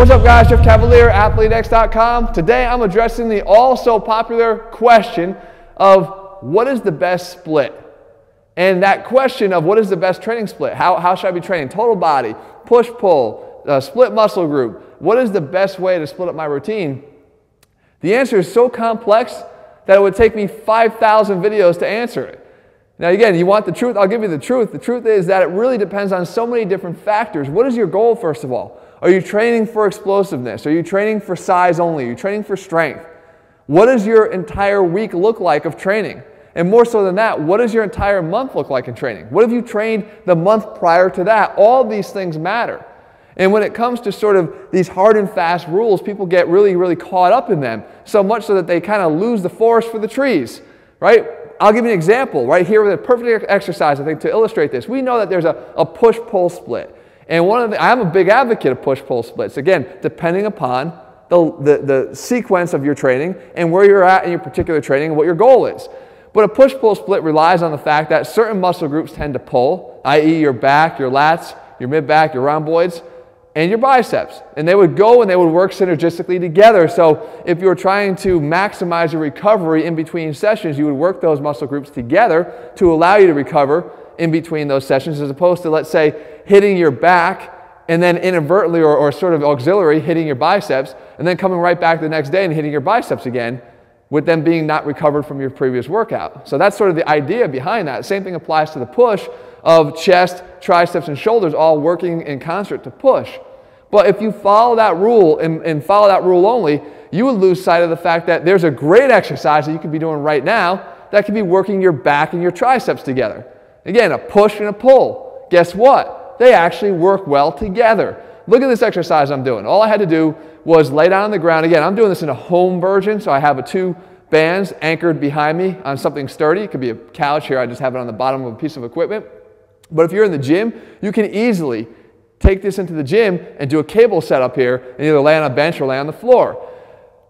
What's up guys, Jeff Cavaliere, ATHLEANX.com. Today I'm addressing the also popular question of what is the best split? And that question of what is the best training split? How, how should I be training? Total body, push pull, uh, split muscle group. What is the best way to split up my routine? The answer is so complex that it would take me 5,000 videos to answer it. Now, again, you want the truth? I'll give you the truth. The truth is that it really depends on so many different factors. What is your goal, first of all? Are you training for explosiveness? Are you training for size only? Are you training for strength? What does your entire week look like of training? And more so than that, what does your entire month look like in training? What have you trained the month prior to that? All these things matter. And when it comes to sort of these hard and fast rules, people get really, really caught up in them, so much so that they kind of lose the forest for the trees, right? I'll give you an example right here with a perfect exercise, I think, to illustrate this. We know that there's a, a push pull split. And one of the, I'm a big advocate of push pull splits. Again, depending upon the, the, the sequence of your training and where you're at in your particular training and what your goal is. But a push pull split relies on the fact that certain muscle groups tend to pull, i.e., your back, your lats, your mid back, your rhomboids, and your biceps. And they would go and they would work synergistically together. So if you were trying to maximize your recovery in between sessions, you would work those muscle groups together to allow you to recover in between those sessions, as opposed to, let's say, hitting your back and then inadvertently or, or sort of auxiliary hitting your biceps and then coming right back the next day and hitting your biceps again with them being not recovered from your previous workout. So that's sort of the idea behind that. Same thing applies to the push of chest, triceps, and shoulders all working in concert to push. But if you follow that rule and, and follow that rule only, you would lose sight of the fact that there's a great exercise that you could be doing right now that could be working your back and your triceps together. Again, a push and a pull. Guess what? They actually work well together. Look at this exercise I'm doing. All I had to do was lay down on the ground. Again, I'm doing this in a home version, so I have a two bands anchored behind me on something sturdy. It could be a couch here. I just have it on the bottom of a piece of equipment. But if you're in the gym, you can easily take this into the gym and do a cable setup here and either lay on a bench or lay on the floor.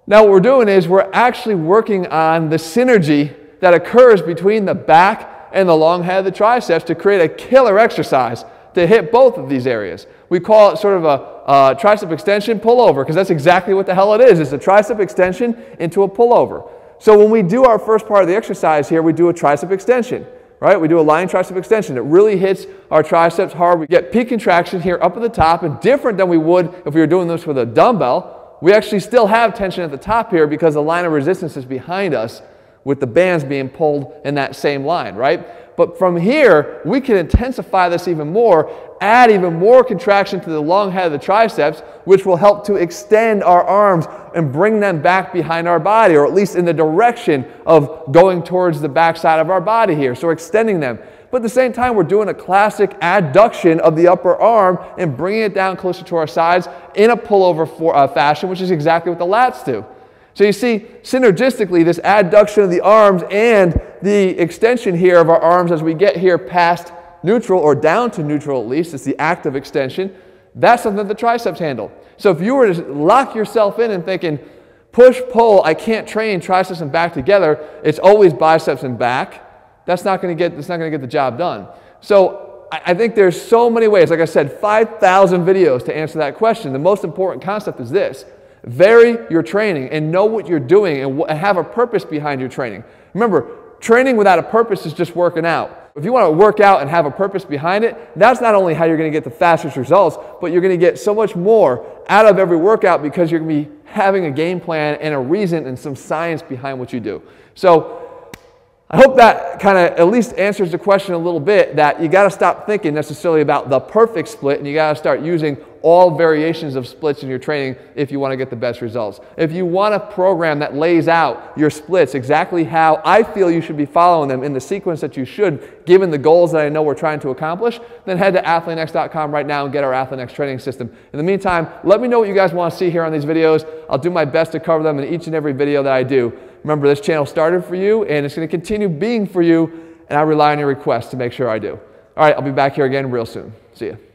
Now, what we're doing is we're actually working on the synergy that occurs between the back and the long head of the triceps to create a killer exercise to hit both of these areas. We call it sort of a, tricep extension pullover because that's exactly what the hell it is. It's a tricep extension into a pullover. So when we do our first part of the exercise here, we do a tricep extension, right? We do a lying tricep extension. It really hits our triceps hard. We get peak contraction here up at the top and different than we would if we were doing this with a dumbbell. We actually still have tension at the top here because the line of resistance is behind us with the bands being pulled in that same line, right? But from here, we can intensify this even more, add even more contraction to the long head of the triceps, which will help to extend our arms and bring them back behind our body, or at least in the direction of going towards the backside of our body here. So extending them. But at the same time, we're doing a classic adduction of the upper arm and bringing it down closer to our sides in a pullover for, uh, fashion, which is exactly what the lats do. So you see, synergistically, this adduction of the arms and the extension here of our arms as we get here past neutral or down to neutral at least, it's the active extension, that's something that the triceps handle. So if you were to lock yourself in and thinking, push, pull, I can't train triceps and back together, it's always biceps and back, that's not going to get, that's not going to get the job done. So I think there's so many ways, like I said, 5,000 videos to answer that question. The most important concept is this Vary your training and know what you're doing and have a purpose behind your training. Remember, training without a purpose is just working out. If you want to work out and have a purpose behind it, that's not only how you're going to get the fastest results, but you're going to get so much more out of every workout because you're going to be having a game plan and a reason and some science behind what you do. So, I hope that kind of at least answers the question a little bit that you got to stop thinking necessarily about the perfect split and you got to start using all variations of splits in your training if you want to get the best results. If you want a program that lays out your splits exactly how I feel you should be following them in the sequence that you should, given the goals that I know we're trying to accomplish, then head to athleanx.com right now and get our ATHLEAN-X training system. In the meantime, let me know what you guys want to see here on these videos. I'll do my best to cover them in each and every video that I do. Remember, this channel started for you and it's going to continue being for you, and I rely on your requests to make sure I do. All right, I'll be back here again real soon. See you.